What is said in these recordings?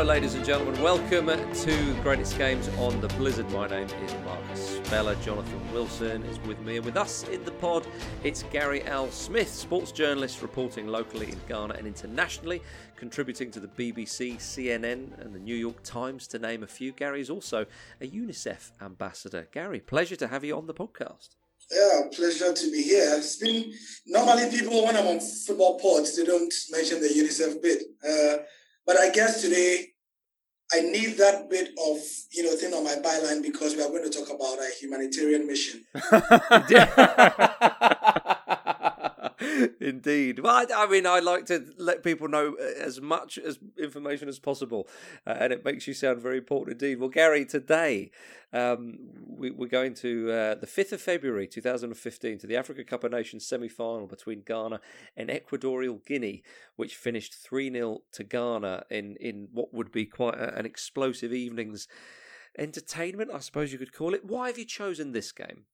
Hello, ladies and gentlemen. Welcome to Greatest Games on the Blizzard. My name is Marcus Speller. Jonathan Wilson is with me, and with us in the pod, it's Gary Al-Smith, sports journalist reporting locally in Ghana and internationally, contributing to the BBC, CNN, and the New York Times, to name a few. Gary is also a UNICEF ambassador. Gary, pleasure to have you on the podcast. Yeah, pleasure to be here. It's been normally people when I'm on football pods, they don't mention the UNICEF bit. Uh, but I guess today I need that bit of you know thing on my byline because we are going to talk about a humanitarian mission. Indeed. Well, I, I, mean, I like to let people know uh, as much as information as possible, uh, and it makes you sound very important indeed. Well, Gary, today um, we, are going to uh, the 5th of February 2015 to the Africa Cup of Nations semi final between Ghana and Equatorial Guinea, which finished 3 0 to Ghana in, in what would be quite a, an explosive evening's entertainment, I suppose you could call it. Why have you chosen this game?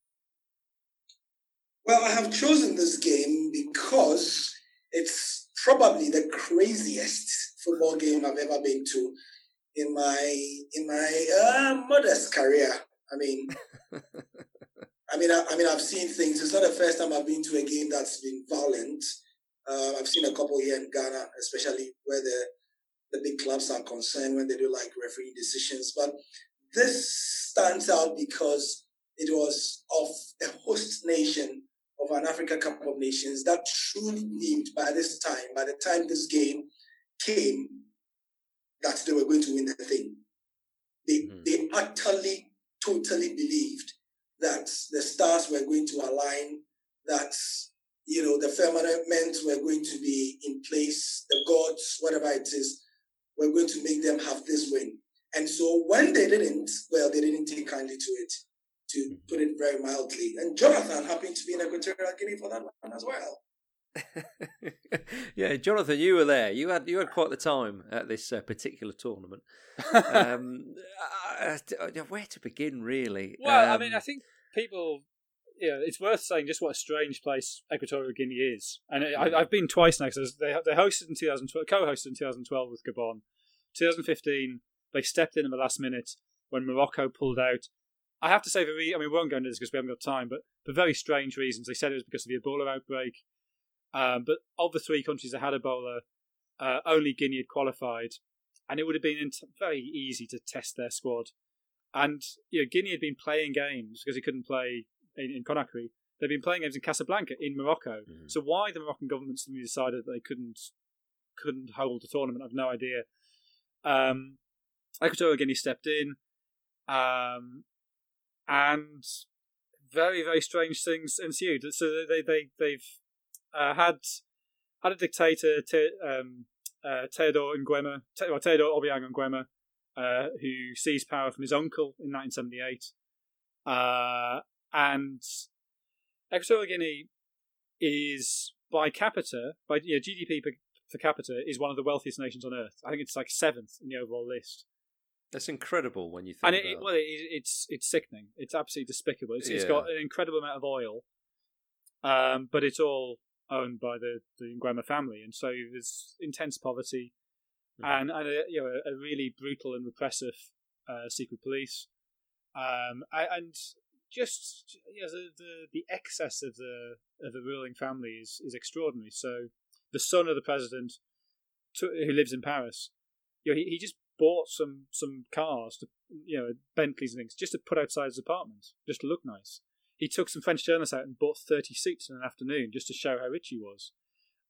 Well, I have chosen this game because it's probably the craziest football game I've ever been to in my in my uh, modest career. I mean, I mean, I, I, mean, I've seen things. It's not the first time I've been to a game that's been violent. Uh, I've seen a couple here in Ghana, especially where the the big clubs are concerned when they do like referee decisions. But this stands out because it was of a host nation of an Africa Cup of Nations that truly believed by this time, by the time this game came, that they were going to win the thing. They, mm-hmm. they utterly, totally believed that the stars were going to align, that you know the firmament were going to be in place, the gods, whatever it is, were going to make them have this win. And so when they didn't, well, they didn't take kindly to it to put it very mildly. And Jonathan happened to be in Equatorial Guinea for that one as well. yeah, Jonathan, you were there. You had you had quite the time at this uh, particular tournament. um, uh, uh, where to begin, really? Well, um, I mean, I think people, yeah, it's worth saying just what a strange place Equatorial Guinea is. And it, I, have been twice now because they they hosted in 2012, co-hosted in 2012 with Gabon. 2015, they stepped in at the last minute when Morocco pulled out. I have to say, the re- I mean, we won't go into this because we haven't got time, but for very strange reasons. They said it was because of the Ebola outbreak. Um, but of the three countries that had Ebola, uh, only Guinea had qualified, and it would have been very easy to test their squad. And you know, Guinea had been playing games because he couldn't play in, in Conakry. They'd been playing games in Casablanca in Morocco. Mm. So why the Moroccan government suddenly decided that they couldn't couldn't hold the tournament, I've no idea. Um, Equatorial Guinea stepped in. Um, and very very strange things ensued. So they they they've uh, had had a dictator, te, um, uh, Teodoro Nguema, Te, well, Teodoro Obiang uh, who seized power from his uncle in 1978, uh, and Equatorial Guinea is by capita, by you know, GDP per, per capita, is one of the wealthiest nations on earth. I think it's like seventh in the overall list. That's incredible when you think. And it, it well, it, it's it's sickening. It's absolutely despicable. It's, yeah. it's got an incredible amount of oil, um, but it's all owned by the the Nguema family, and so there's intense poverty, mm-hmm. and and a, you know a, a, really brutal and repressive uh, secret police, um, and just you know, the, the the excess of the of the ruling family is is extraordinary. So the son of the president, to, who lives in Paris, you know, he, he just bought some some cars to you know Bentleys and things just to put outside his apartment, just to look nice. He took some French journalists out and bought thirty suits in an afternoon just to show how rich he was.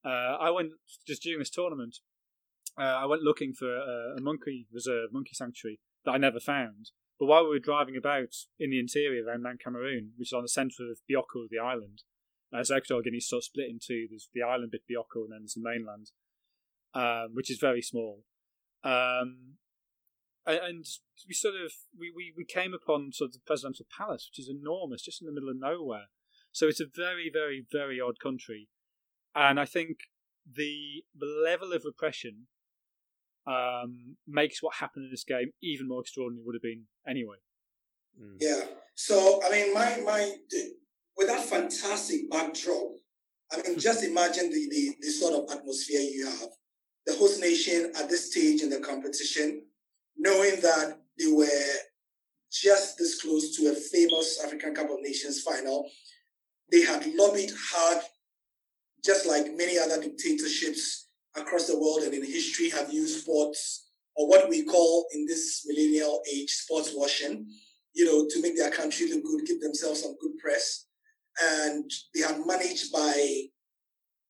Uh, I went just during this tournament. Uh, I went looking for a, a, monkey reserve, monkey sanctuary that I never found. But while we were driving about in the interior around Mount Cameroon, which is on the centre of Bioko, the island, uh, so Equatorial Guinea sort of split in two. There's the island bit Bioko, and then there's the mainland, um, which is very small. Um, and we sort of we, we, we came upon sort of the presidential palace, which is enormous, just in the middle of nowhere. So it's a very, very, very odd country, and I think the the level of repression um, makes what happened in this game even more extraordinary. Would have been anyway. Mm. Yeah. So I mean, my my with that fantastic backdrop, I mean, just imagine the, the the sort of atmosphere you have the host nation at this stage in the competition, knowing that they were just this close to a famous African Cup of Nations final. They had lobbied hard, just like many other dictatorships across the world and in history have used sports or what we call in this millennial age sports washing, you know, to make their country look good, give themselves some good press. And they had managed by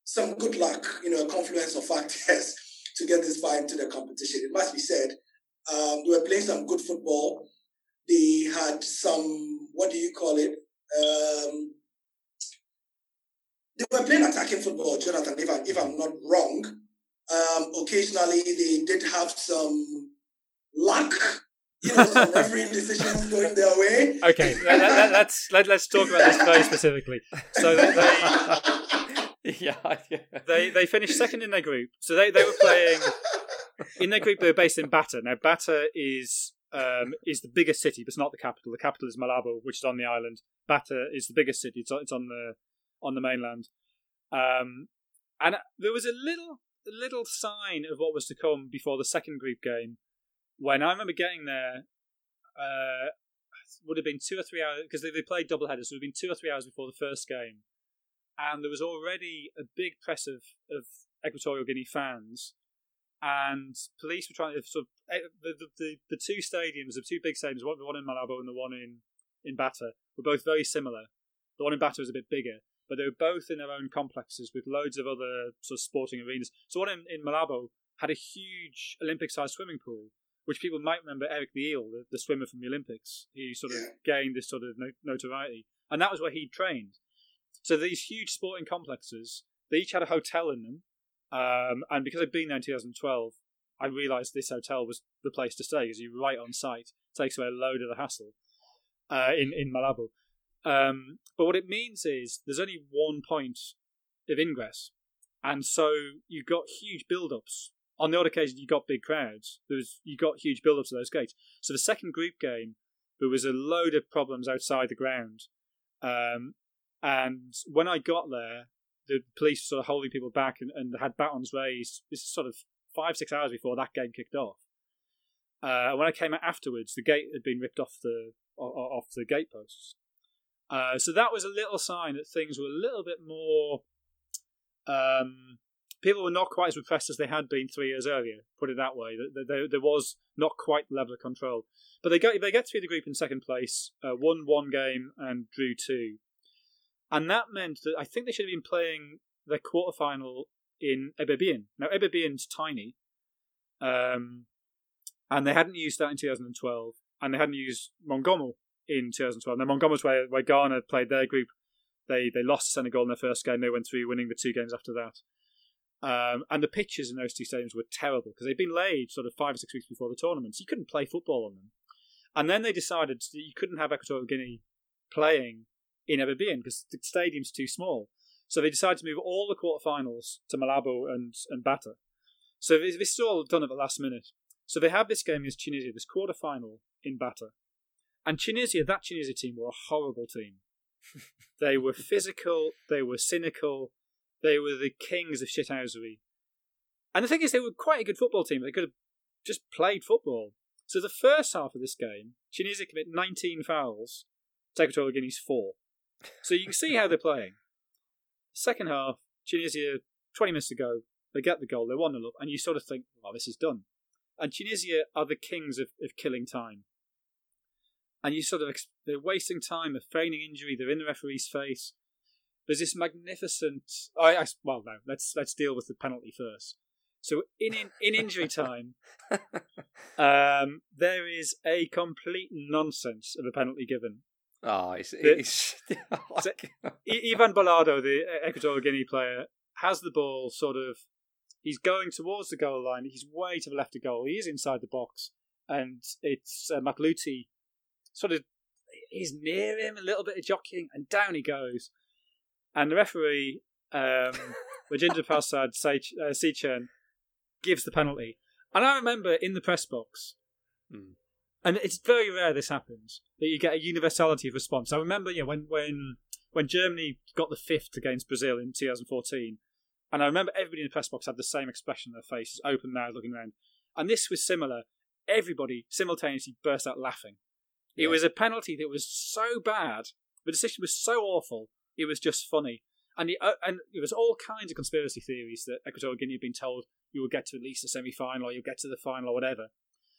some good luck, you know, a confluence of factors to get this far into the competition. It must be said, um, they were playing some good football. They had some, what do you call it? Um, they were playing attacking football, Jonathan, if, I, if I'm not wrong. Um, occasionally, they did have some luck. You know, some refereeing decisions going their way. Okay, let, let, let's let, let's talk about this very specifically. So that they, yeah, yeah, they they finished second in their group. So they, they were playing in their group. They were based in Bata. Now Bata is um, is the biggest city, but it's not the capital. The capital is Malabo, which is on the island. Bata is the biggest city. It's on, it's on the on the mainland. Um, and there was a little little sign of what was to come before the second group game. When I remember getting there, uh, would have been two or three hours because they, they played double headers. So it would have been two or three hours before the first game, and there was already a big press of, of Equatorial Guinea fans, and police were trying to sort of eh, the the, the, the two stadiums, the two big stadiums, one the one in Malabo and the one in in Bata, were both very similar. The one in Bata was a bit bigger, but they were both in their own complexes with loads of other sort of sporting arenas. So one in, in Malabo had a huge Olympic-sized swimming pool, which people might remember Eric the Eel, the, the swimmer from the Olympics, he sort of gained this sort of notoriety, and that was where he trained. So these huge sporting complexes, they each had a hotel in them, um, and because I'd been there in 2012, I realised this hotel was the place to stay because you're right on site. It takes away a load of the hassle uh, in in Malabo. Um, but what it means is there's only one point of ingress, and so you've got huge build-ups. On the odd occasion, you got big crowds. There was you got huge build-ups to those gates. So the second group game, there was a load of problems outside the ground, um, and when I got there, the police were sort of holding people back and, and had batons raised. This is sort of five six hours before that game kicked off. Uh, when I came out afterwards, the gate had been ripped off the off the gate posts. Uh, so that was a little sign that things were a little bit more. Um, people were not quite as repressed as they had been three years earlier. Put it that way. There, there was not quite the level of control, but they get they get through the group in second place, uh, won one game and drew two, and that meant that I think they should have been playing their quarterfinal in Ebebien. Now Ebebien's tiny, um, and they hadn't used that in 2012, and they hadn't used Mongomo in 2012. Now, Mongomo's where, where Ghana played their group. They they lost Senegal in their first game. They went through, winning the two games after that. Um, and the pitches in those two stadiums were terrible because they'd been laid sort of five or six weeks before the tournament. So you couldn't play football on them. And then they decided that you couldn't have Equatorial Guinea playing in Ebebien because the stadium's too small. So they decided to move all the quarterfinals to Malabo and, and Bata. So this, this is all done at the last minute. So they have this game against Tunisia, this quarterfinal in Bata. And Tunisia, that Tunisia team were a horrible team. they were physical, they were cynical, they were the kings of shithousery. And the thing is, they were quite a good football team. They could have just played football. So the first half of this game, Tunisia commit 19 fouls, Equatorial Guinea's 4. So you can see how they're playing. Second half, Tunisia, 20 minutes to go, they get the goal, they're 1 0 up, and you sort of think, well, this is done. And Tunisia are the kings of, of killing time and you sort of they're wasting time, they're feigning injury, they're in the referee's face. There's this magnificent. I, I well, no, let's let's deal with the penalty first. So in in, in injury time, um, there is a complete nonsense of a penalty given. Oh, it's, it's so Ivan Bolado, the Equatorial Guinea player, has the ball sort of. He's going towards the goal line. He's way to the left of goal. He is inside the box, and it's uh, sort of he's near him, a little bit of jockeying, and down he goes. And the referee, um, Rajinder Prasad uh, Seechurn, gives the penalty. And I remember in the press box, mm. And it's very rare this happens, that you get a universality of response. I remember you know, when, when, when Germany got the fifth against Brazil in 2014, And I remember everybody in the press box had the same expression on their faces, open mouth, looking around. And this was similar. Everybody simultaneously burst out laughing. It Yeah. was a penalty that was so bad. The decision was so awful. It was just funny. And, the, uh, and there was all kinds of conspiracy theories that Equatorial Guinea had been told you will get to at least the semi-final or you'll get to the final or whatever.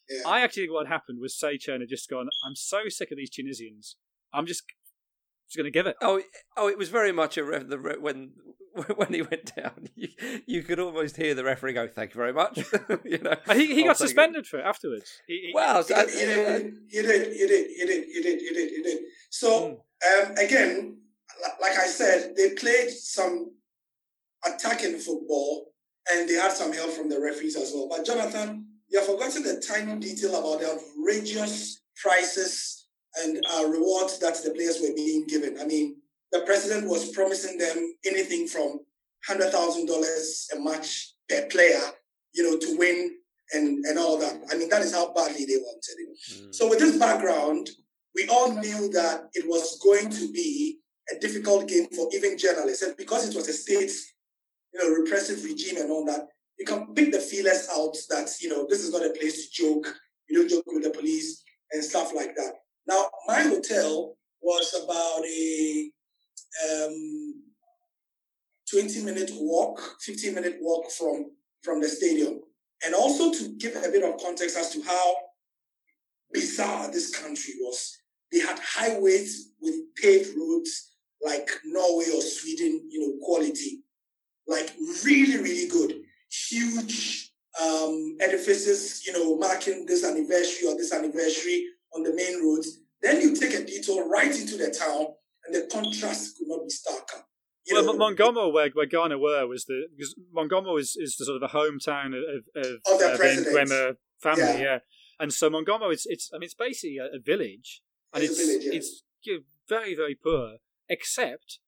Yeah. I actually think what happened was Seychelles had just gone, I'm so sick of these Tunisians. I'm just just going to give it. Oh, oh! It was very much a ref, the re- when when he went down. You, you could almost hear the referee go, "Thank you very much." you know, he, he got take it. suspended for it afterwards. He, he, Well, You did, you did, you did, you did, you did, you did, you did, you did. So Hmm. um, again, like I said, they played some attacking football, and they had some help from the referees as well. But Jonathan, you have forgotten the tiny detail about the outrageous prices and uh, rewards that the players were being given. I mean, the president was promising them anything from hundred thousand dollars a match per player, you know, to win and and all that. I mean, that is how badly they wanted it. Mm. So with this background, we all knew that it was going to be a difficult game for even journalists, and because it was a state, you know, repressive regime and all that, you can pick the feelers out that you know this is not a place to joke. You don't joke with the police and stuff like that. Now, my hotel was about a um, 20 minute walk, 15 minute walk from from the stadium. And also to give a bit of context as to how bizarre this country was. They had highways with paved roads like Norway or Sweden, you know, quality. Like really, really good. Huge um, edifices, you know, marking this anniversary or this anniversary on the main roads. Then you take a detour right into the town and the contrast could not be starker. You well, know, Mongomo, where, where Ghana were, was the because Mongomo is, is the sort of the hometown of, of, Of the uh. Nguema family, Yeah. yeah. And so Mongomo, it's, it's I mean, it's basically a, a village, and It's it's a village, yeah. it's you know, very very poor, except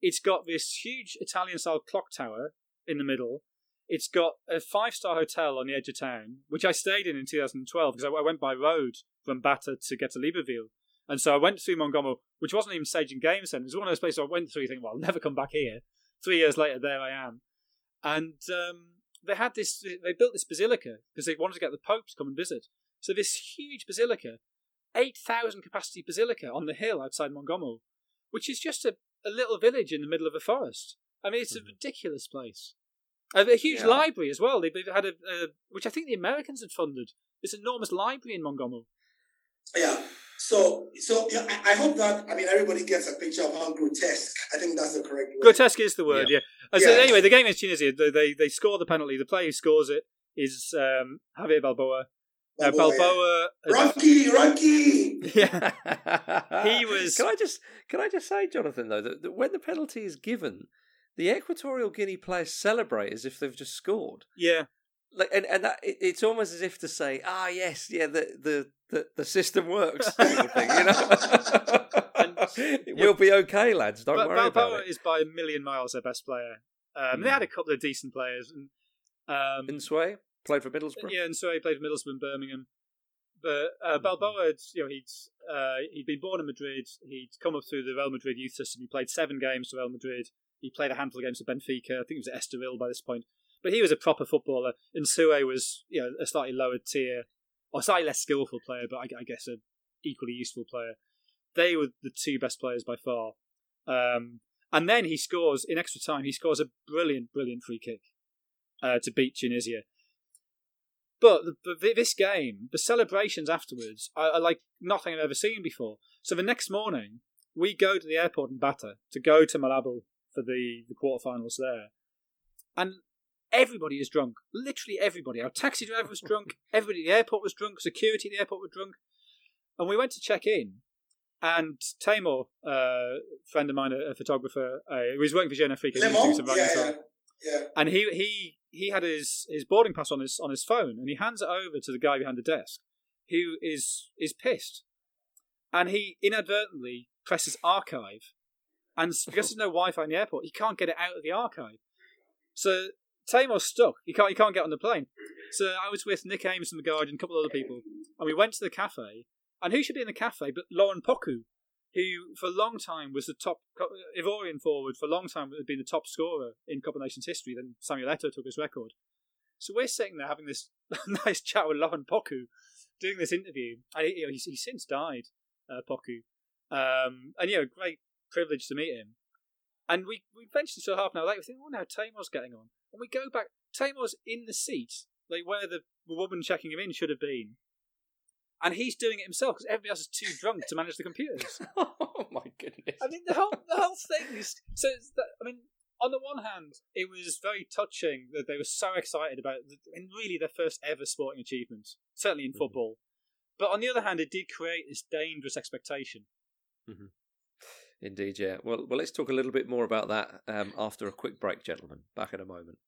it's got this huge Italian style clock tower in the middle. It's got a five star hotel on the edge of town, which I stayed in in 2012 because I, I went by road from Bata to get to Libreville. And so I went through Mongomo, which wasn't even Stadium Game Centre. It was one of those places I went through thinking, well, I'll never come back here. Three years later, there I am. And um, they had this, they built this basilica because they wanted to get the Pope to come and visit. So this huge basilica, 8,000 capacity basilica on the hill outside Mongomo, which is just a, a little village in the middle of a forest. I mean, it's a ridiculous place. Uh, a huge Yeah. library as well. They've they've had a, a, which I think the Americans had funded. This enormous library in Mongomo. Yeah. So, so yeah, I, I hope that I mean everybody gets a picture of how grotesque. I think that's the correct word. Grotesque is the word, yeah. Uh, So Yeah. anyway, the game is Tunisia. They, they they score the penalty. The player who scores it is um, Javier Balboa. Now Balboa, yeah. Balboa, has- Rocky, Rocky. yeah, He he was- Can I just can I just say, Jonathan, though, that, that when the penalty is given, the Equatorial Guinea players celebrate as if they've just scored. yeah. Like, and and that, it, it's almost as if to say, ah, yes, yeah, the the the, the system works, sort of thing, you know. we'll be okay, lads. Don't But worry about Balboa it. is by a million miles their best player. Um, They Mm. had a couple of decent players, and um, played for Middlesbrough. yeah, and so he played for Middlesbrough and Birmingham. But uh, Mm-hmm. Balboa, you know, he'd uh, he'd been born in Madrid. He'd come up through the Real Madrid youth system. He played seven games for Real Madrid. He played a handful of games for Benfica. I think he was at Estoril by this point. But he was a proper footballer. Nsue was, you know, a slightly lower tier, or slightly less skillful player, but I, I guess an equally useful player. They were the two best players by far. Um, and then he scores in extra time. He scores a brilliant, brilliant free kick uh, to beat Tunisia. But the, this game, the celebrations afterwards are, are like nothing I've ever seen before. So the next morning, we go to the airport in Bata to go to Malabo for the, the quarterfinals there. And everybody is drunk. Literally everybody. Our taxi driver was drunk. Everybody at the airport was drunk. Security at the airport were drunk. And we went to check in. And Taimour, uh, a friend of mine, a, a photographer, uh, he was working for Jeune Afrique. and he was doing Lemon. some Yeah, yeah, yeah. and he he he had his his boarding pass on his on his phone, and he hands it over to the guy behind the desk, who is is pissed, and he inadvertently presses archive, and because there's no Wi-Fi in the airport, he can't get it out of the archive. So Taimour's stuck. He can't he can't get on the plane. So I was with Nick Ames from the Guardian, and a couple of other people, and we went to the cafe. And who should be in the cafe but Laurent Pokou, who for a long time was the top Ivorian forward for a long time had been the top scorer in Cup of Nations history. Then Samuel Eto'o took his record. So we're sitting there having this nice chat with Laurent Pokou, doing this interview, and he, you know, he's, he's since died, uh, Pokou, um, and you know, great privilege to meet him. And we, we eventually saw half an hour later, we think, oh, now Taimour's getting on, and we go back. Taimour's in the seat, like where the, the woman checking him in should have been, and he's doing it himself because everybody else is too drunk to manage the computers. oh my goodness! I mean, the whole the whole thing is so. That, I mean, on the one hand, it was very touching that they were so excited about, and really their first ever sporting achievement, certainly in mm-hmm. football. But on the other hand, it did create this dangerous expectation. Mm-hmm. Indeed, yeah. Well, well, let's talk a little bit more about that um, after a quick break, gentlemen. Back in a moment.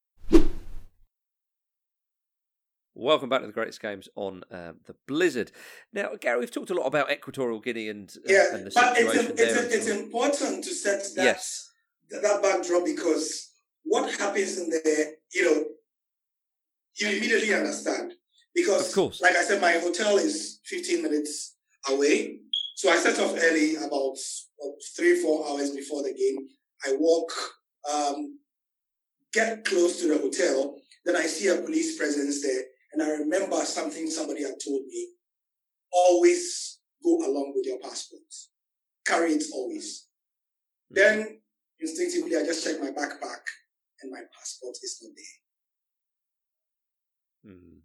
Welcome back to the greatest games on um, the Blizzard. Now, Gary, we've talked a lot about Equatorial Guinea and, uh, yeah, and the but situation it's, a, it's. A, it's important to set that yes that backdrop because what happens in there, you know, you immediately understand. Because, of course. like I said, my hotel is 15 minutes away. So I set off early, about three, four hours before the game. I walk, um, get close to the hotel. Then I see a police presence there. And I remember something somebody had told me always go along with your passport, carry it always. Mm-hmm. Then instinctively, I just check my backpack and my passport is not there. Mm.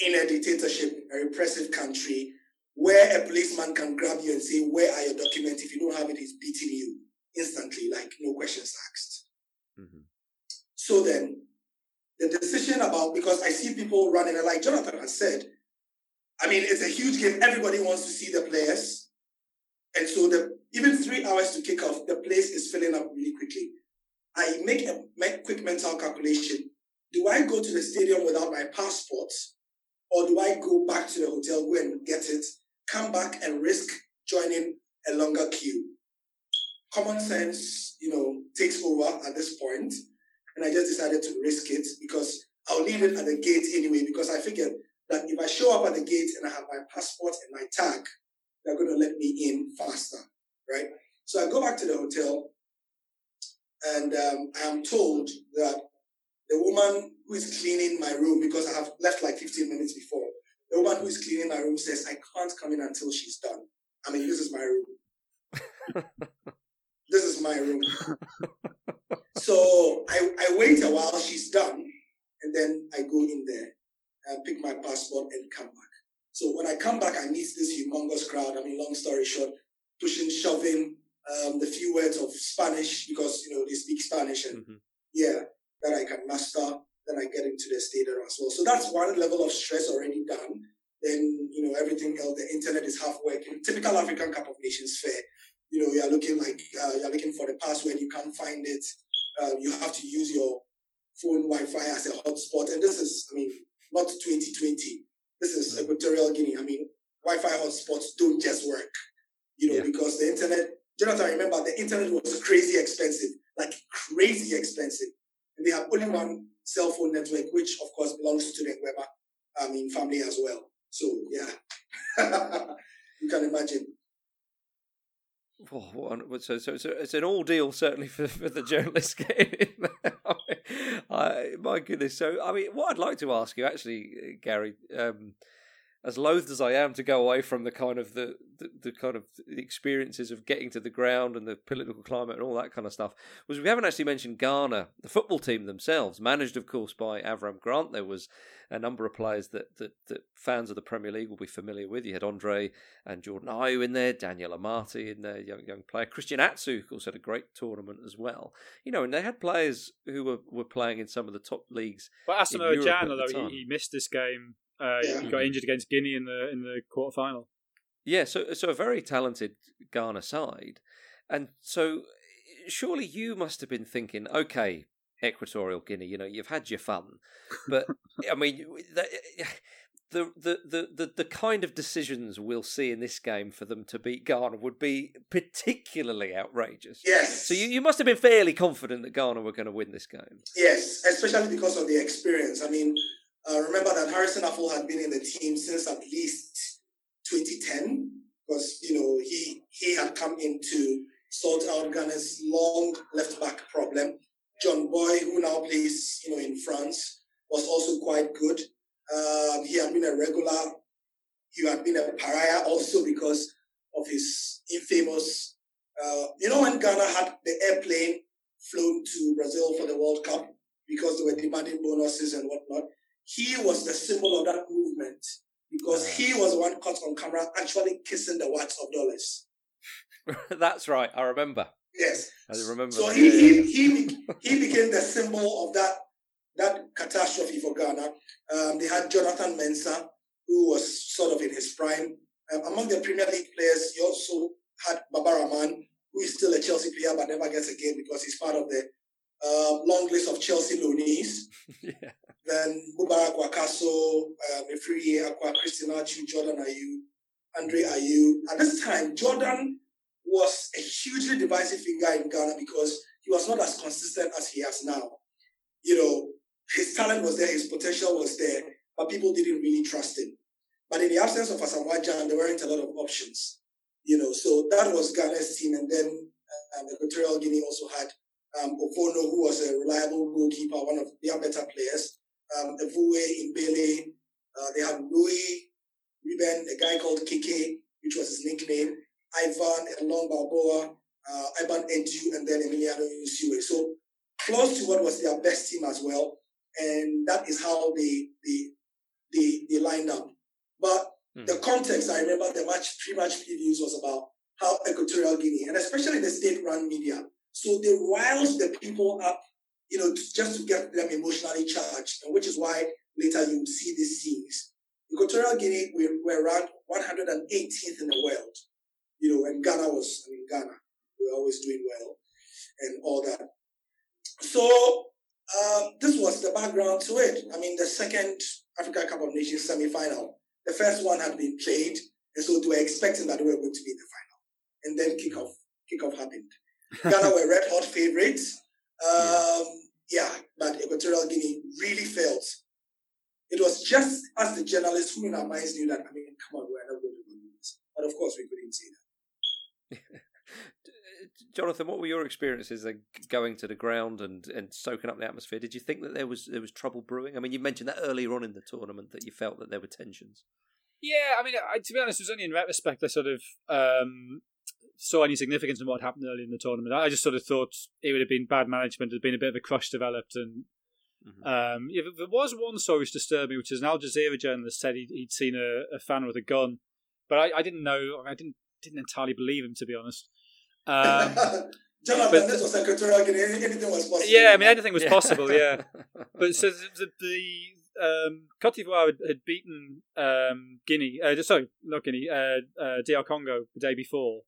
In a dictatorship, a repressive country, where a policeman can grab you and say, Where are your documents? If you don't have it, he's beating you instantly, like no questions asked. Mm-hmm. So then, the decision about, because I see people running, and like Jonathan has said, I mean, it's a huge game. Everybody wants to see the players. And so the even three hours to kick off, the place is filling up really quickly. I make a quick mental calculation. Do I go to the stadium without my passport? Or do I go back to the hotel, go and get it, come back and risk joining a longer queue? Common sense, you know, takes over at this point, And I just decided to risk it because I'll leave it at the gate anyway, because I figured that if I show up at the gate and I have my passport and my tag, they're going to let me in faster, right? So I go back to the hotel and um, I am told that the woman who is cleaning my room, because I have left like 15 minutes before, the woman who is cleaning my room says, I can't come in until she's done. I mean, this is my room. this is my room. so I, I wait a while, she's done, and then I go in there and pick my passport and come back. So when I come back, I meet this humongous crowd. I mean, long story short, pushing, shoving, um, the few words of Spanish because you know they speak Spanish and mm-hmm. yeah, that I can master. Then I get into the stadium as well. So that's one level of stress already done. Then you know everything else. The internet is half working. Typical African Cup of Nations fair. You know you're looking like uh, you're looking for the password. You can't find it. Uh, you have to use your phone Wi-Fi as a hotspot. And this is, I mean, not 2020. This is mm. Equatorial Guinea. I mean, Wi-Fi hotspots don't just work, you know, yeah. because the internet. Jonathan, remember the internet was crazy expensive, like crazy expensive, and they have only one cell phone network, which of course belongs to the Weber, I mean, family as well. So yeah, you can imagine. Oh, so, so, so it's an ordeal certainly for, for the journalists. I, my goodness. So, I mean, what I'd like to ask you, actually, Gary, um, as loath as I am to go away from the kind of the, the, the, kind of experiences of getting to the ground and the political climate and all that kind of stuff, was we haven't actually mentioned Ghana, the football team themselves, managed of course by Avram Grant. There was a number of players that, that, that fans of the Premier League will be familiar with. You had Andre and Jordan Ayew in there, Daniel Amartey in there, young young player. Christian Atsu, of course, had a great tournament as well. You know, and they had players who were, were playing in some of the top leagues. But Asamoah Gyan, although he, he missed this game uh, yeah. He got injured against Guinea in the in the quarter final. Yeah, so so a very talented Ghana side, and so surely you must have been thinking, okay, Equatorial Guinea, you know, you've had your fun, but I mean, the, the, the the the kind of decisions we'll see in this game for them to beat Ghana would be particularly outrageous. Yes. So you, you must have been fairly confident that Ghana were going to win this game. Yes, especially because of the experience. I mean, uh, remember that Harrison Afful had been in the team since at least 2010. because you know he he had come in to sort out Ghana's long left back problem. John Boye, who now plays you know in France, was also quite good. Um, he had been a regular. He had been a pariah also because of his infamous. Uh, you know when Ghana had the airplane flown to Brazil for the World Cup because they were demanding bonuses and whatnot. He was the symbol of that movement because he was the one caught on camera actually kissing the wax of dollars. That's right. I remember. Yes. I remember. So he, he, he, he became the symbol of that that catastrophe for Ghana. Um, they had Jonathan Mensah, who was sort of in his prime. Um, among the Premier League players, he also had Baba Rahman, who is still a Chelsea player but never gets a game because he's part of the uh, long list of Chelsea loanees. yeah. Then Mubarak Wakaso, um, Afriyie Acquah, Christian Atsu, Jordan Ayew, Andre Ayew. At this time, Jordan was a hugely divisive figure in Ghana because he was not as consistent as he has now. You know, his talent was there, his potential was there, but people didn't really trust him. But in the absence of Asamoah Gyan, there weren't a lot of options. You know, so that was Ghana's team. And then um, Equatorial Guinea also had um, Ovono, who was a reliable goalkeeper, one of their better players. Um, Evuwe Imbele, uh, they had Rui, Ruben, a guy called Keke, which was his nickname, Ivan Elong Balboa, uh, Ivan Edu, and then Emiliano Nsue. So close to what was their best team as well. And that is how they, they, they, they lined up. But mm. the context, I remember the match, pre-match previews was about how Equatorial Guinea, and especially the state-run media, so they riled the people up, you know, just to get them emotionally charged, which is why later you will see these scenes. Equatorial Guinea, we were ranked 118th in the world, you know, and Ghana was, I mean, Ghana, we were always doing well and all that. So um, this was the background to it. I mean, the second Africa Cup of Nations semi-final, the first one had been played, and so they were expecting that we were going to be in the final. And then kickoff, kickoff happened. Ghana were red hot favorites. Um, yeah. yeah, but Equatorial Guinea really failed. It was just as the journalists who in our minds knew that, I mean, come on, we're not going to win this. But of course, we couldn't see that. Jonathan, what were your experiences going to the ground and, and soaking up the atmosphere? Did you think that there was there was trouble brewing? I mean, you mentioned that earlier on in the tournament that you felt that there were tensions. Yeah, I mean, I, to be honest, it was only in retrospect I sort of um, saw any significance in what happened early in the tournament. I just sort of thought it would have been bad management, there had been a bit of a crush developed, and mm-hmm. um, yeah, there was one story which disturbed me, which is an Al Jazeera journalist said he'd, he'd seen a, a, fan with a gun, but I, I didn't know, I didn't didn't entirely believe him to be honest. Um, Jonathan, this was secretarial, anything was possible. Yeah, I mean anything was yeah. possible. Yeah, but so the, the um, Cote d'Ivoire had, had beaten um, Guinea. Uh, sorry, not Guinea. Uh, uh, DR Congo the day before,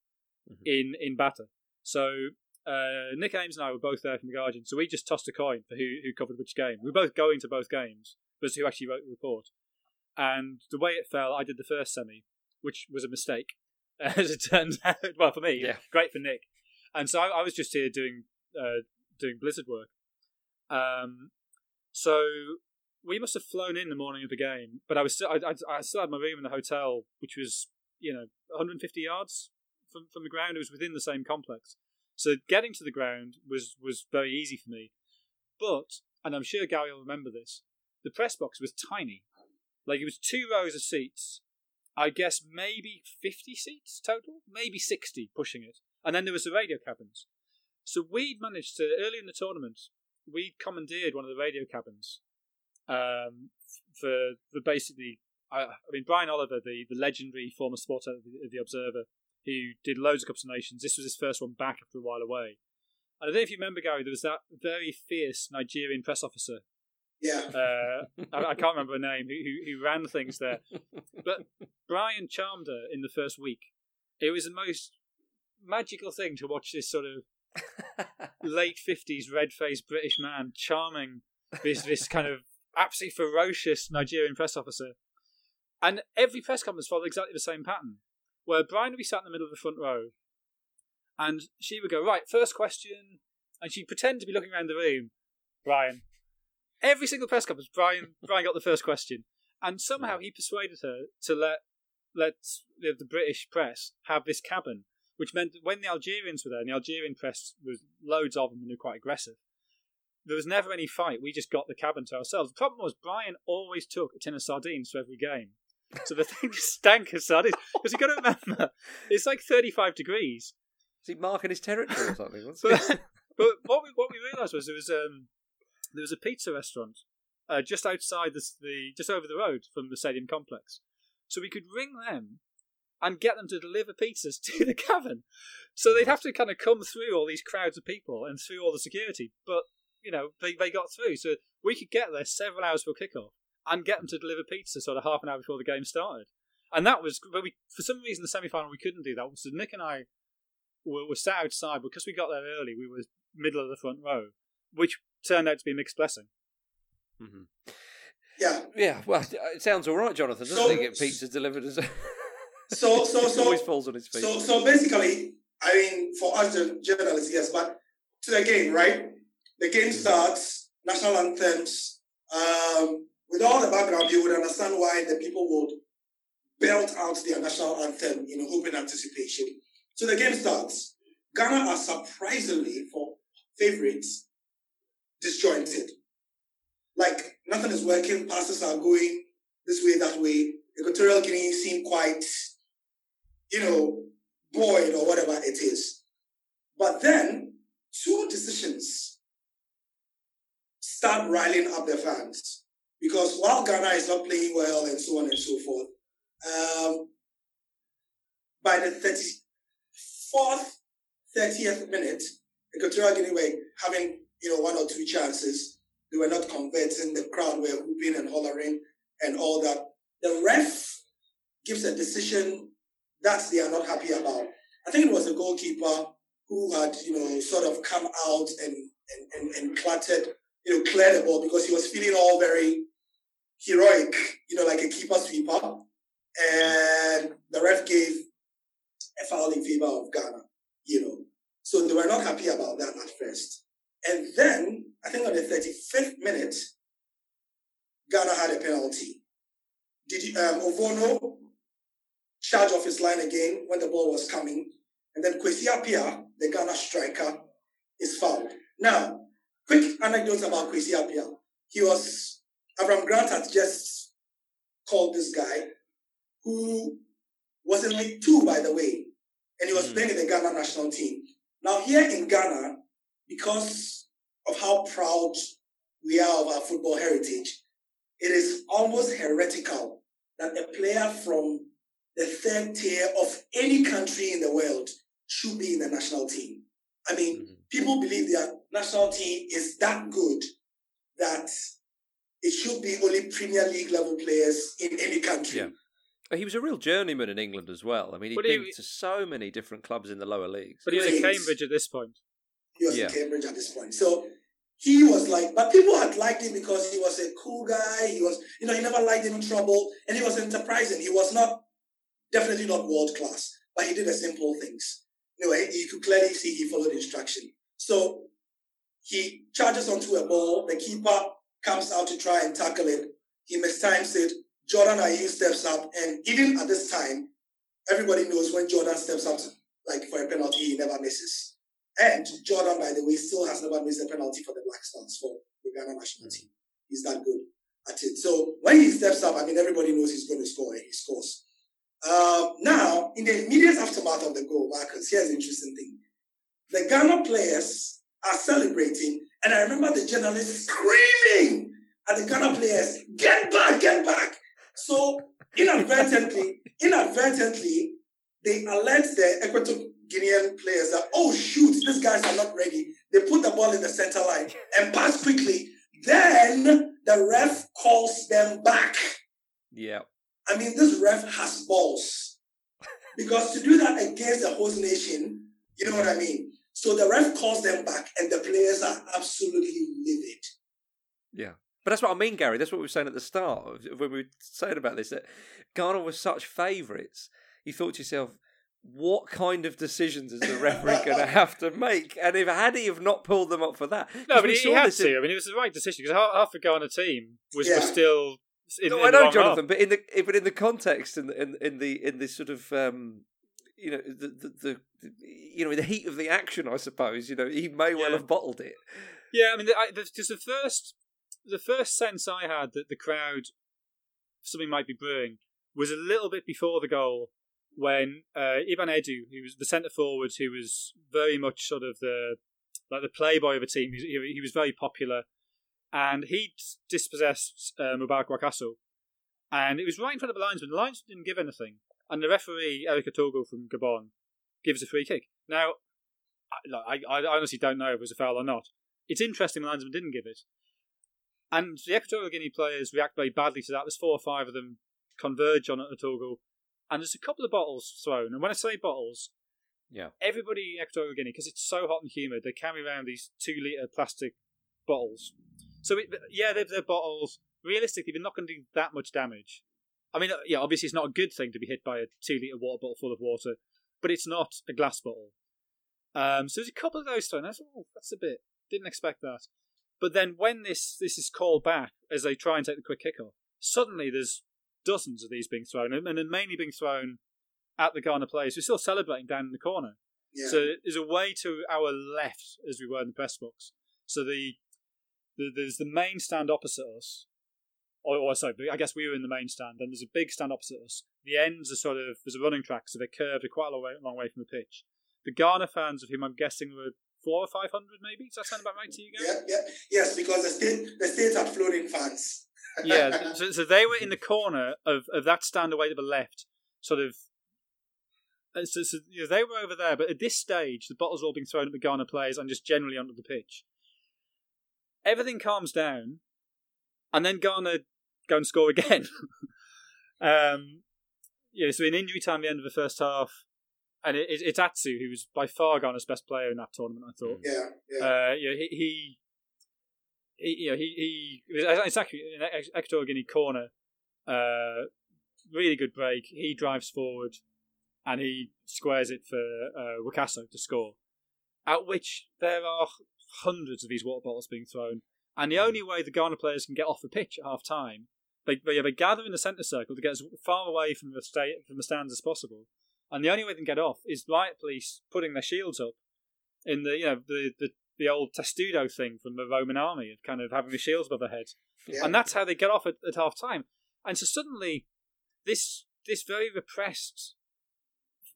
mm-hmm. in in Bata. So uh, Nick Ames and I were both there from the Guardian, so we just tossed a coin for who who covered which game. We were both going to both games, but who actually wrote the report. And the way it fell, I did the first semi, which was a mistake, as it turns out. Well, for me, yeah. great for Nick. And so I, I was just here doing uh, doing Blizzard work. Um, so we must have flown in the morning of the game, but I was still I, I, I still had my room in the hotel, which was you know 150 yards from, from the ground. It was within the same complex. So getting to the ground was, was very easy for me. But, and I'm sure Gary will remember this, the press box was tiny. Like it was two rows of seats. I guess maybe 50 seats total, maybe 60 pushing it. And then there was the radio cabins. So we'd managed to, early in the tournament, we'd commandeered one of the radio cabins um, for the basically, I, I, mean, Brian Oliver, the, the legendary former sports editor of the Observer, who did loads of Cups of Nations. This was his first one back after a while away. And I don't know if you remember, Gary, there was that very fierce Nigerian press officer. Yeah. Uh, I, I, can't remember her name, who, who, who ran things there. But Brian charmed her in the first week. It was the most magical thing to watch this sort of late 50s red faced British man charming this, this kind of absolutely ferocious Nigerian press officer. And every press conference followed exactly the same pattern where Brian would be sat in the middle of the front row, and she would go, Right, first question. And she'd pretend to be looking around the room. Brian. Every single press conference, Brian Brian got the first question. And somehow he persuaded her to let let the, the British press have this cabin, which meant that when the Algerians were there, and the Algerian press was loads of them and they were quite aggressive, there was never any fight. We just got the cabin to ourselves. The problem was Brian always took a tin of sardines to every game. So the thing stank of sardines. Because you got to remember, it's like 35 degrees. Is he marking his territory or something? but, but what we what we realised was there was um there was a pizza restaurant uh, just outside the, the just over the road from the stadium complex, so we could ring them and get them to deliver pizzas to the cavern. So they'd have to kind of come through all these crowds of people and through all the security, but you know they they got through, so we could get there several hours before kickoff and get them to deliver pizza sort of half an hour before the game started. And that was, but we for some reason the semi final we couldn't do that. So Nick and I were, were sat outside because we got there early. We were middle of the front row, which turned out to be a mixed blessing. Mm-hmm. Yeah. Yeah. Well, it sounds all right, Jonathan. Doesn't So- he get pizza delivered as? So so so always falls on his feet. So, so basically, I mean, for us journalists, yes, but to the game, right? The game starts, national anthems. Um, with all the background, you would understand why the people would belt out their national anthem in hope and anticipation. So the game starts. Ghana are surprisingly, for favorites, disjointed. Like nothing is working, passes are going this way, that way. Equatorial Guinea seem quite you know, buoyed or whatever it is. But then two decisions start riling up the fans because while Ghana is not playing well and so on and so forth, um, by the 34th, 30th minute, Equatorial Guinea were having, you know, one or two chances. They were not converting. The crowd were whooping and hollering and all that. The ref gives a decision that they are not happy about. I think it was the goalkeeper who had, you know, sort of come out and and, and, and clattered, you know, cleared the ball because he was feeling all very heroic, you know, like a keeper sweeper. And the ref gave a foul in favor of Ghana, you know. So they were not happy about that at first. And then, I think on the 35th minute, Ghana had a penalty. Did you, um, Ovono charge off his line again when the ball was coming. And then Kwesi Appiah, the Ghana striker, is fouled. Now, quick anecdote about Kwesi Appiah. He was, Avram Grant had just called this guy, who was in League Two, by the way, and he was Mm. playing in the Ghana national team. Now, here in Ghana, because of how proud we are of our football heritage, it is almost heretical that a player from the third tier of any country in the world should be in the national team. I mean, Mhm. people believe their national team is that good that it should be only Premier League level players in any country. Yeah. He was a real journeyman in England as well. I mean, he'd But he- been to so many different clubs in the lower leagues. But he was at Cambridge at this point. He was Yeah. in Cambridge at this point. So he was like, but people had liked him because he was a cool guy. He was, you know, he never liked any trouble and he was enterprising. He was not, definitely not world class, but he did the simple things. You know, he, you could clearly see he followed instruction. So he charges onto a ball. The keeper comes out to try and tackle it. He mistimes it. Jordan Ayew steps up. And even at this time, everybody knows when Jordan steps up to, like for a penalty, he never misses. And Jordan, by the way, still has never missed a penalty for the Black Stars for the Ghana national team. He's that good at it. So when he steps up, I mean, everybody knows he's going to score and he scores. Um, now, in the immediate aftermath of the goal, Marcus, here's the interesting thing. The Ghana players are celebrating, and I remember the journalists screaming at the Ghana players, get back, get back. So inadvertently, inadvertently, they alert the Equatorial Guinean players that, oh shoot, these guys are not ready. They put the ball in the center line and pass quickly. Then the ref calls them back. Yeah. I mean, this ref has balls. Because to do that against the host nation, you know what I mean? So the ref calls them back, and the players are absolutely livid. Yeah. But that's what I mean, Gary. That's what we were saying at the start when we were saying about this that Ghana was such favourites. You thought to yourself, what kind of decisions is the referee going to have to make? And if had he have not pulled them up for that, No, but we he, had this in- to. I mean, it was the right decision because half, half the Ghana team was, Yeah. was still In, no, in I the know, wrong Jonathan, half. but in the but in the context and in, in, in the in this sort of um, you know the, the the you know the heat of the action, I suppose you know he may well Yeah. have bottled it. Yeah, I mean, because the first the first sense I had that the crowd something might be brewing was a little bit before the goal when uh, Ivan Edu, who was the centre forward, who was very much sort of the like the playboy of a team, he, he- he was very popular, and he dispossessed uh, Mubarak Wakaso, and it was right in front of the linesman. The linesman didn't give anything, and the referee Eric Otogo from Gabon gives a free kick. Now, I, I, I honestly don't know if it was a foul or not. It's interesting the linesman didn't give it. And the Equatorial Guinea players react very badly to that. There's four or five of them converge on Otogo, and there's a couple of bottles thrown. And when I say bottles, Yeah. everybody in Equatorial Guinea, because it's so hot and humid, they carry around these two litre plastic bottles. So, it, yeah, they're, they're bottles. Realistically, they're not going to do that much damage. I mean, uh, yeah, obviously, it's not a good thing to be hit by a two litre water bottle full of water, but it's not a glass bottle. Um, so there's a couple of those thrown. I thought, oh, that's a bit. Didn't expect that. But then when this this is called back as they try and take the quick kickoff, suddenly there's dozens of these being thrown, and, and they're mainly being thrown at the Ghana players. We're still celebrating down in the corner. Yeah. So there's a way to our left as we were in the press box. So the, the there's the main stand opposite us. Or, or sorry, I guess we were in the main stand, and there's a big stand opposite us. The ends are sort of there's a running track, so they're curved they're quite a long way, long way from the pitch. The Ghana fans, of whom I'm guessing were four or five hundred, maybe. Does that sound about right to you guys? yeah, yeah, yes, because the state the state had floating fans. yeah, so, so they were in the corner of, of that stand away to the left, sort of. and So, so you know, they were over there, but at this stage, the bottles are all being thrown at the Ghana players and just generally onto the pitch. Everything calms down, and then Ghana go and score again. um, yeah, so in injury time, the end of the first half, and it, it's Atsu who was by far Ghana's best player in that tournament. I thought. yeah, yeah. Uh, you know, he, he, he, you know, he, he, it's actually an Equatorial Guinea corner. Uh, really good break. He drives forward and he squares it for uh, Wakaso to score. At which there are hundreds of these water bottles being thrown, and the only way the Ghana players can get off the pitch at half time, they, they, they gather in the centre circle to get as far away from the sta- from the stands as possible. And the only way they can get off is riot police putting their shields up in the you know the the, the old testudo thing from the Roman army of kind of having the shields above their heads, yeah. and that's how they get off at, at half time. And so suddenly, this this very repressed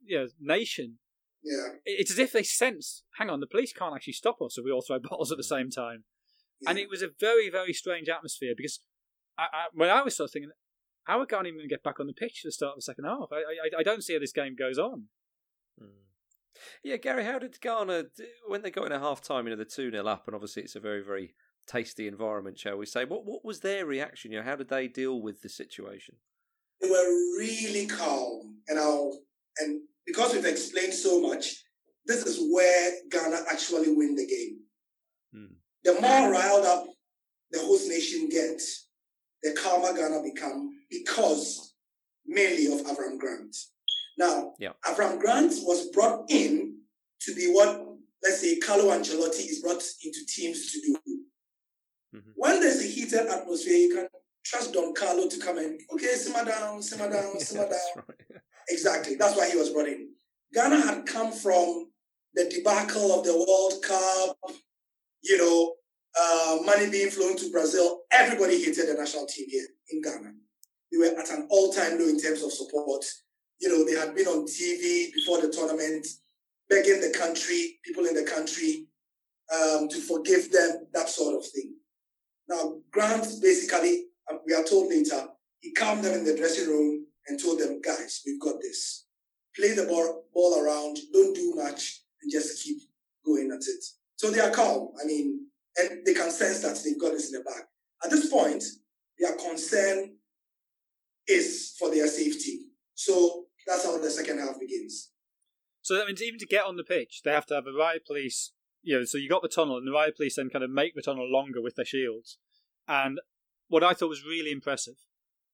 you know, nation, yeah, it's as if they sense, hang on, the police can't actually stop us if we all throw bottles at the same time. yeah. And it was a very very strange atmosphere because I, I, when I was sort of thinking. How are Ghana even going to get back on the pitch for the start of the second half? I, I, I don't see how this game goes on. Yeah, Gary, how did Ghana, when they got in at half time, you know, the 2 0 up, and obviously it's a very, very tasty environment, shall we say? What what was their reaction? You know, how did they deal with the situation? they were really calm, and I'll, and because we've explained so much, this is where Ghana actually win the game. Hmm. The more riled up the host nation gets, the calmer Ghana become because mainly of Avram Grant. Now, Yeah. Avram Grant was brought in to be what, let's say, Carlo Ancelotti is brought into teams to do. Mhm. When there's a heated atmosphere, you can trust Don Carlo to come in. Okay, simmer down, simmer down, simmer Yeah, that's down. right. Exactly. That's why he was brought in. Ghana had come from the debacle of the World Cup, you know, uh, money being flown to Brazil. Everybody hated the national team here in Ghana. They were at an all time low in terms of support. You know, they had been on TV before the tournament, begging the country, people in the country, um, to forgive them, that sort of thing. Now, Grant basically, um, we are told later, he calmed them in the dressing room and told them, guys, we've got this. Play the ball, ball around, don't do much, and just keep going at it. So they are calm. I mean, and they can sense that they've got this in the bag. At this point, their concern is for their safety. So that's how the second half begins. So that means even to get on the pitch, they have to have a riot police. You know, so you got the tunnel, and the riot police then kind of make the tunnel longer with their shields. And what I thought was really impressive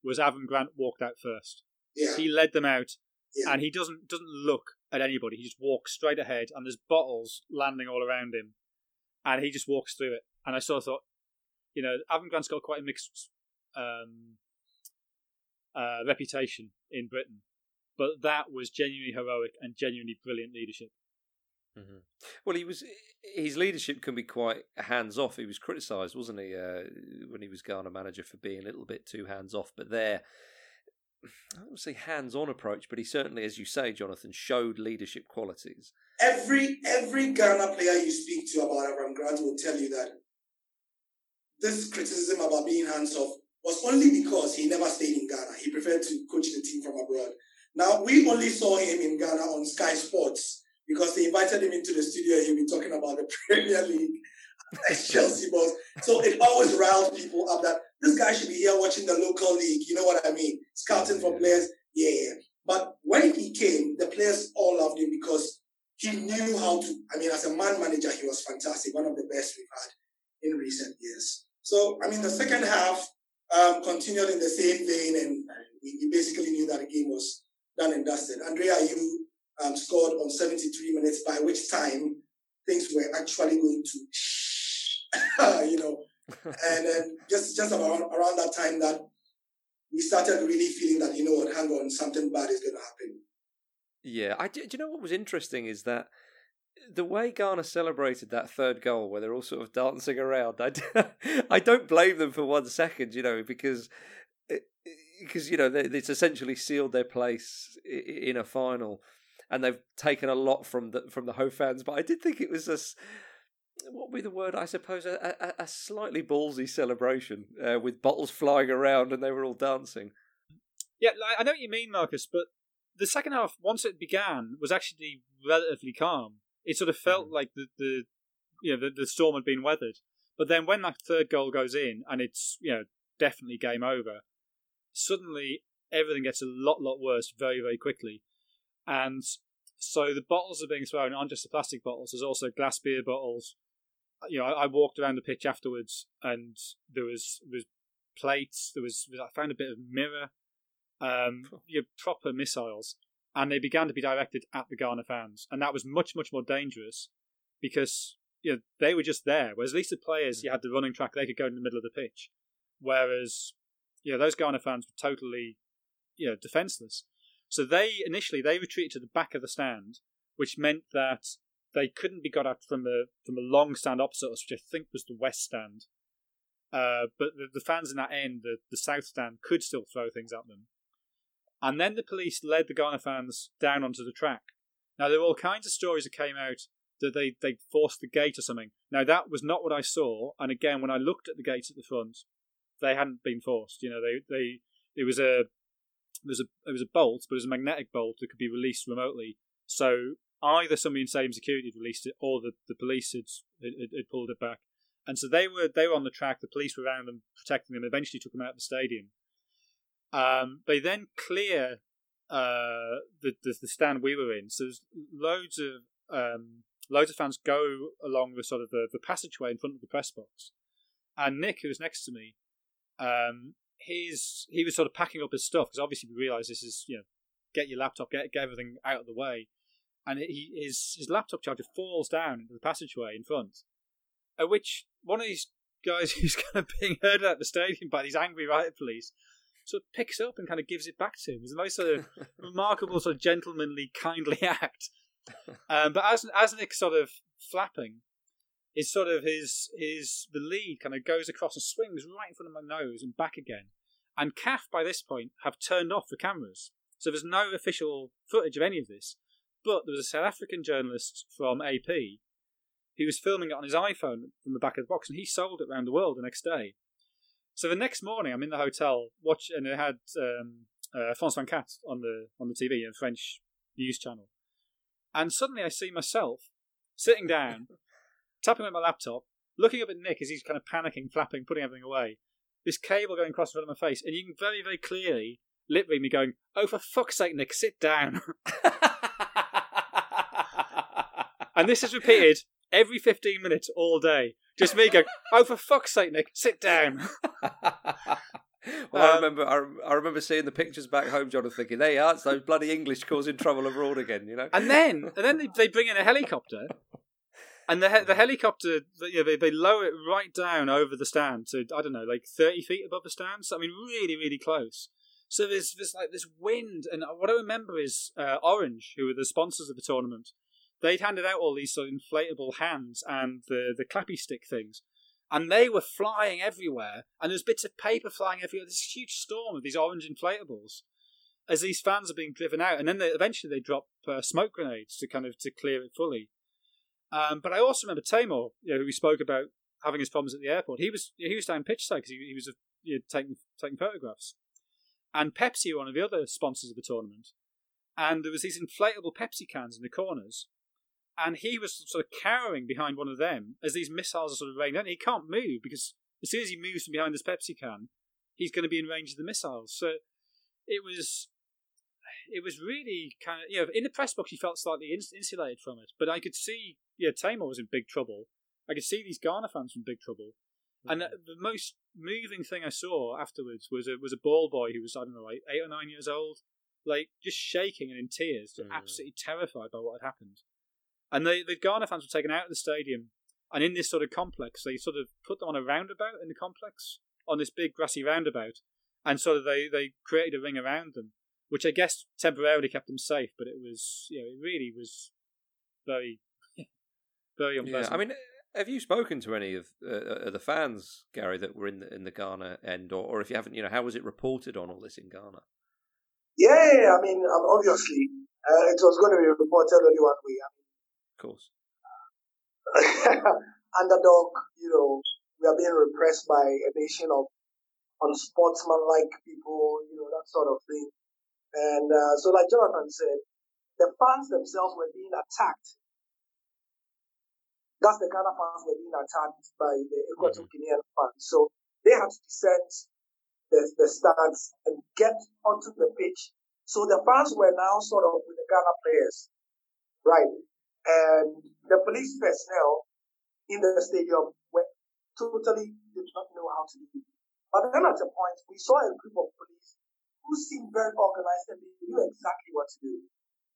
was Avram Grant walked out first. Yeah. He led them out, Yeah. and he doesn't doesn't look at anybody. He just walks straight ahead, and there's bottles landing all around him, and he just walks through it. And I sort of thought, you know, Avram Grant's got quite a mixed um, uh, reputation in Britain, but that was genuinely heroic and genuinely brilliant leadership. Mm-hmm. Well, he was his leadership can be quite hands off. He was criticised, wasn't he, uh, when he was Ghana manager for being a little bit too hands off. But there, I don't say hands on approach, but he certainly, as you say, Jonathan, showed leadership qualities. Every every Ghana player you speak to about Avram Grant will tell you that this criticism about being hands off was only because he never stayed in Ghana. He preferred to coach the team from abroad. Now we only saw him in Ghana on Sky Sports because they invited him into the studio. He'll be talking about the Premier League, Chelsea balls. So it always riled people up that this guy should be here watching the local league. You know what I mean? Scouting for players. Yeah, yeah. But when he came, the players all loved him because he knew how to. I mean, as a man manager, he was fantastic. One of the best we've had in recent years. So, I mean, the second half um, continued in the same vein, and we, basically knew that the game was done and dusted. André Ayew um, scored on 73 minutes, by which time things were actually going to, you know, and then just just around around that time that we started really feeling that you know what, hang on, something bad is going to happen. Yeah, I do. You know what was interesting is that the way Ghana celebrated that third goal, where they're all sort of dancing around, I, I don't blame them for one second, you know, because because you know it's essentially sealed their place in a final and they've taken a lot from the from the Ho fans. But I did think it was a what would be the word? I suppose a, a, a slightly ballsy celebration uh, with bottles flying around and they were all dancing. Yeah, I know what you mean, Marcus. But the second half, once it began, was actually relatively calm. It sort of felt mm. like the, the you know the, the storm had been weathered. But then when that third goal goes in and it's you know definitely game over, suddenly everything gets a lot lot worse very very quickly. And so the bottles are being thrown aren't just the plastic bottles. There's also glass beer bottles. You know, I, I walked around the pitch afterwards, and there was there was plates. There was I found a bit of mirror. Um, you know, proper missiles, and they began to be directed at the Ghana fans, and that was much much more dangerous because you know they were just there. Whereas at least the players, you had the running track; they could go in the middle of the pitch. Whereas, you know, those Ghana fans were totally, you know, defenseless. So they initially they retreated to the back of the stand, which meant that they couldn't be got at from a from a long stand opposite us, which I think was the west stand. Uh, but the, the, fans in that end, the, the south stand, could still throw things at them. And then the police led the Ghana fans down onto the track. Now there were all kinds of stories that came out that they they forced the gate or something. Now that was not what I saw. And again, when I looked at the gates at the front, they hadn't been forced. You know, they they it was a it was a it was a bolt, but it was a magnetic bolt that could be released remotely. So either somebody in Stadium Security had released it, or the, the police had, had, had pulled it back. And so they were they were on the track. The police were around them, protecting them. Eventually, took them out of the stadium. Um, they then clear uh, the, the, the stand we were in. So there's loads of um, loads of fans go along the sort of the, the passageway in front of the press box, and Nick, who was next to me, um, he was sort of packing up his stuff because obviously we realised this is you know get your laptop, get get everything out of the way, and he his his laptop charger falls down into the passageway in front, at which one of these guys who's kind of being heard at the stadium by these angry riot police sort of picks up and kind of gives it back to him. It's a most sort of remarkable, sort of gentlemanly, kindly act. Um, but as as Nick's sort of flapping, is sort of his his the lead kind of goes across and swings right in front of my nose and back again. And CAF by this point have turned off the cameras, so there's no official footage of any of this. But there was a South African journalist from AP who was filming it on his iPhone from the back of the box, and he sold it around the world the next day. So the next morning, I'm in the hotel, watch, and it had um, uh, France 24 on the on the TV, a French news channel, and suddenly I see myself sitting down tapping at my laptop, looking up at Nick as he's kind of panicking, flapping, putting everything away. This cable going across in front of my face, and you can very, very clearly lip read me going, "Oh, for fuck's sake, Nick, sit down." and this is repeated every 15 minutes all day. Just me going, "Oh, for fuck's sake, Nick, sit down." Well, um, I remember, I, I, remember seeing the pictures back home, John, and thinking, "Hey, that's those bloody English causing trouble abroad again," you know. And then, and then they, they bring in a helicopter, and the the helicopter, you know, they they lower it right down over the stand, so I don't know, like thirty feet above the stands. I mean, really, really close. So there's there's like this wind, and what I remember is uh, Orange, who were the sponsors of the tournament, they'd handed out all these sort of inflatable hands and the the clappy stick things, and they were flying everywhere, and there's bits of paper flying everywhere. This huge storm of these orange inflatables as these fans are being driven out, and then they, eventually they drop uh, smoke grenades to kind of to clear it fully. Um, but I also remember Taimour, you know, who we spoke about having his problems at the airport. He was he was down pitch side because he, he was you know, taking taking photographs, and Pepsi one of the other sponsors of the tournament, and there was these inflatable Pepsi cans in the corners, and he was sort of cowering behind one of them as these missiles are sort of raining down. He can't move because as soon as he moves from behind this Pepsi can, he's going to be in range of the missiles. So it was it was really kind of you know in the press box he felt slightly insulated from it, but I could see yeah Taimour was in big trouble. I could see these Ghana fans in big trouble. Mm-hmm. And the, the, most moving thing I saw afterwards was a was a ball boy who was I don't know like eight or nine years old, like just shaking and in tears, mm-hmm. absolutely terrified by what had happened. And the the Ghana fans were taken out of the stadium, and in this sort of complex, they sort of put them on a roundabout in the complex on this big grassy roundabout, and sort of they they created a ring around them which I guess temporarily kept them safe. But it was, you know, it really was very, very unpleasant. Yeah, I mean, have you spoken to any of uh, the fans, Gary, that were in the in the Ghana end, or, or if you haven't, you know, how was it reported on all this in Ghana? Yeah, I mean, um, obviously, uh, it was going to be reported only one way. I mean, of course. underdog, you know, we are being repressed by a nation of unsportsmanlike people, you know, that sort of thing. And uh, so, like Jonathan said, the fans themselves were being attacked. That's the kind of fans were being attacked by the Equatorial mm-hmm. Guinean fans. So they had to descend the, the stands and get onto the pitch. So the fans were now sort of with the Ghana players, right? And the police personnel in the stadium were totally did not know how to do it. But then at a point, we saw a group of police who seemed very organized and they knew exactly what to do.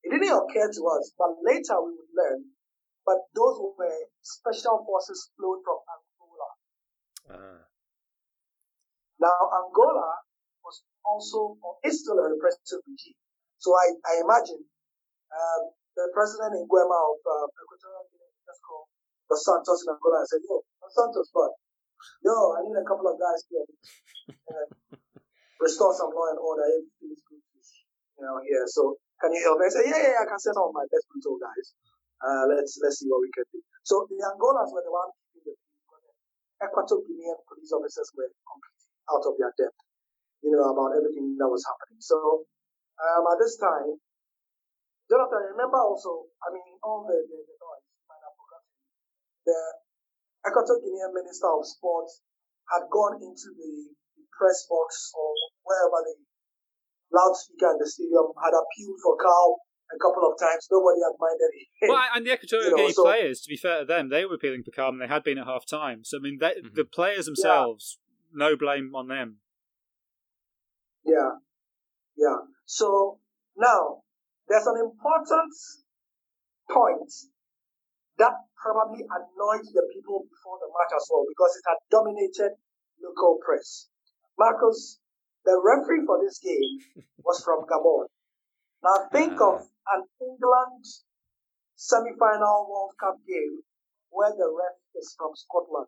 It didn't occur to us, but later we would learn. But those were special forces flown from Angola. Uh. Now, Angola was also, or is still a repressive regime. So I, I imagine um, the president in Nguema of uh, Equatorial Guinea, let's call Dos Santos in Angola, and said, Yo, Dos Santos, but yo, I need a couple of guys here. Uh, restore some law and order. Everything is good, you know, here. So can you help me? I say, yeah, yeah, yeah, I can send all my best brutal guys. Uh, let's let's see what we can do. So the Angolans were the ones the Equatorial Guinean police officers were completely out of their depth, you know, about everything that was happening. So um, at this time, Jonathan, remember also, I mean, in all the, the, the noise, you might have forgotten, the Equatorial Guinean Minister of Sports had gone into the press box or wherever the loudspeaker in the stadium had appealed for Carl a couple of times. Nobody had minded it. Well, and the Equatorial Guinea so, players, to be fair to them, they were appealing for Carl and they had been at half time. So, I mean, they, mm-hmm. the players themselves, yeah. no blame on them. Yeah. Yeah. So, now, there's an important point that probably annoyed the people before the match as well because it had dominated local press. Marcus, the referee for this game was from Gabon. Now think of an England semi-final World Cup game where the ref is from Scotland,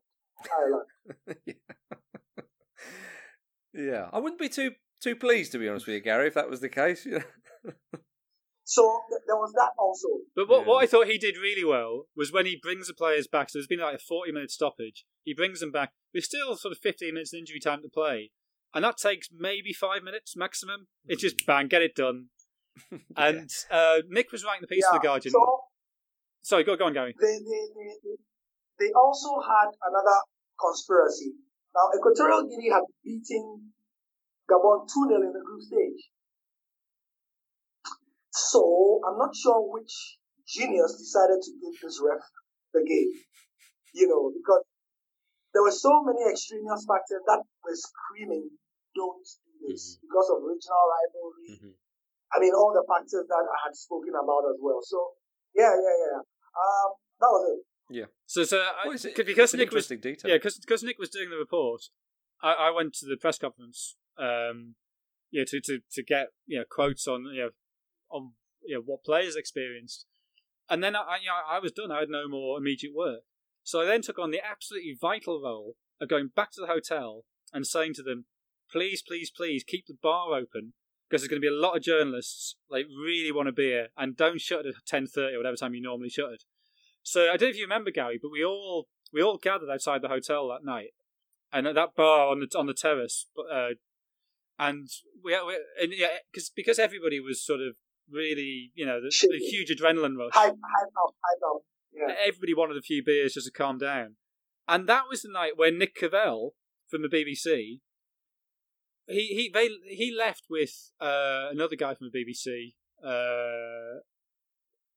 Ireland. yeah. yeah, I wouldn't be too too pleased to be honest with you, Gary, if that was the case. So th- there was that also. But what, yeah. what I thought he did really well was when he brings the players back. So there's been like a 40 minute stoppage. He brings them back. There's still sort of 15 minutes of injury time to play and that takes maybe five minutes maximum. It's just hmm. bang, get it done. And uh, Nick was writing the piece yeah, for the Guardian. So Sorry, go, go on, Gary. They, they, they, they also had another conspiracy. Now, Equatorial Guinea had beaten Gabon 2 0 in the group stage. So, I'm not sure which genius decided to give this ref the game. You know, because there were so many extraneous factors that were screaming don't do this mm-hmm. because of regional rivalry. Mm-hmm. I mean, all the factors that I had spoken about as well. So, yeah, yeah, yeah. Um, that was it. Yeah. So, so I, because Nick was detail. yeah, because Nick was doing the report, I, I went to the press conference um, you know, to, to, to get you know quotes on you know on you know what players experienced, and then I you know, I was done. I had no more immediate work, so I then took on the absolutely vital role of going back to the hotel and saying to them, "Please, please, please keep the bar open." Because there's going to be a lot of journalists like really want a beer, and don't shut at ten thirty or whatever time you normally shut it. So I don't know if you remember Gary, but we all we all gathered outside the hotel that night, and at that bar on the on the terrace, uh, and we, we and yeah, because because everybody was sort of really, you know, the, the huge adrenaline rush. Hype up, hype up. Yeah. Everybody wanted a few beers just to calm down, and that was the night when Nick Cavell from the BBC. He he they he left with uh, another guy from the BBC, uh,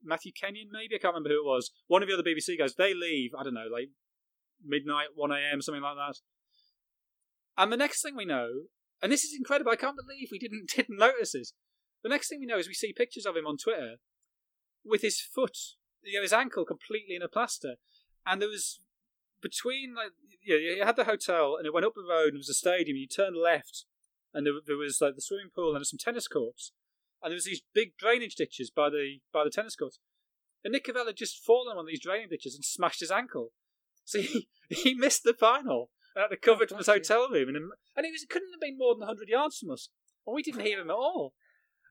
Matthew Kenyon, maybe I can't remember who it was. One of the other BBC guys. They leave. I don't know, like midnight, one a.m., something like that. And the next thing we know, and this is incredible. I can't believe we didn't didn't notice this. The next thing we know is we see pictures of him on Twitter with his foot, you know, his ankle completely in a plaster, and there was between like you, know, you had the hotel and it went up the road and there was a stadium. You turned left and there, there was like the swimming pool and some tennis courts, and there was these big drainage ditches by the by the tennis courts. And Nick Cavell had just fallen on these drainage ditches and smashed his ankle, so he he missed the final and had to cover it from his hotel room, and and it was it couldn't have been more than hundred yards from us, and we didn't hear him at all.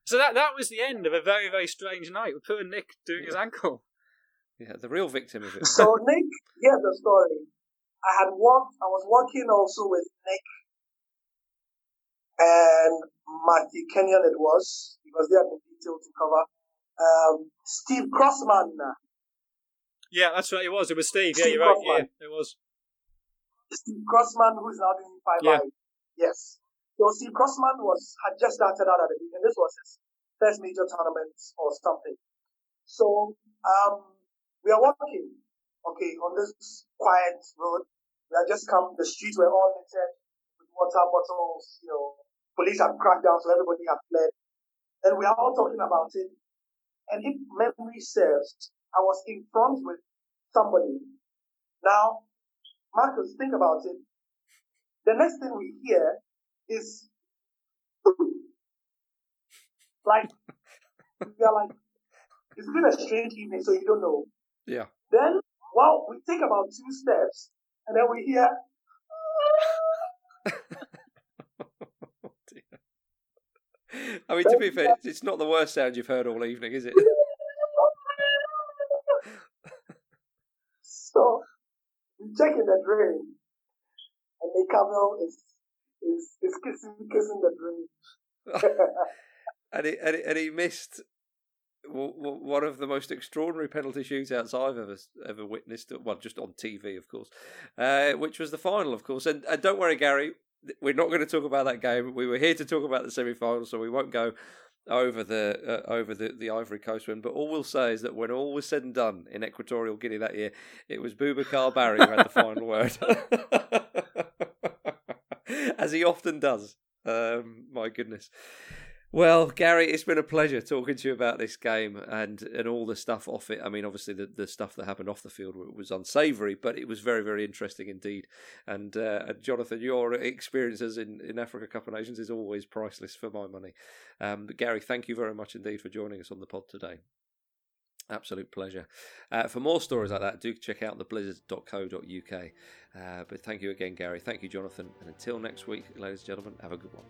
So that that was the end of a very very strange night with poor Nick doing his ankle. Yeah, the real victim of it. So Nick, yeah, the story. I had walked. I was walking also with Nick and Matthew Kenyon. It was because they had been detailed to cover. Um, Steve Crossman. Yeah, that's right. It was. It was Steve. Steve yeah, you're Crossman. right. Yeah, it was. Steve Crossman, who's now doing five yeah. Yes. So see Crossman was had just started out at the beginning. This was his first major tournament or something. So um, we are walking, okay, on this quiet road. We had just come. The streets were all littered with water bottles. You know, police had cracked down, so everybody had fled. And we are all talking about it. And if memory serves, I was in front with somebody. Now, Marcus, think about it. The next thing we hear is like we are like it's been a strange evening, so you don't know. Yeah. Then well, we take about two steps and then we hear I mean, to be fair, it's not the worst sound you've heard all evening, is it? so we check in the drain, and the Cavell is is, is kissing, kissing the dream. and, he, and, he, and he missed one of the most extraordinary penalty shootouts I've ever ever witnessed. Well, just on TV, of course, uh, which was the final, of course. And, and don't worry, Gary, we're not going to talk about that game. We were here to talk about the semi-final, so we won't go over the uh, over the, the Ivory Coast win. But all we'll say is that when all was said and done in Equatorial Guinea that year, it was Boubacar Barry who had the final word. as he often does. Um, my goodness. Well, Gary, it's been a pleasure talking to you about this game and, and all the stuff off it. I mean, obviously, the, the stuff that happened off the field was unsavoury, but it was very, very interesting indeed. And, uh, and Jonathan, your experiences in, in Africa Cup of Nations is always priceless for my money. Um, but Gary, thank you very much indeed for joining us on the pod today. Absolute pleasure. Uh, for more stories like that, do check out theblizzard.co.uk. Uh, but thank you again, Gary. Thank you, Jonathan. And until next week, ladies and gentlemen, have a good one.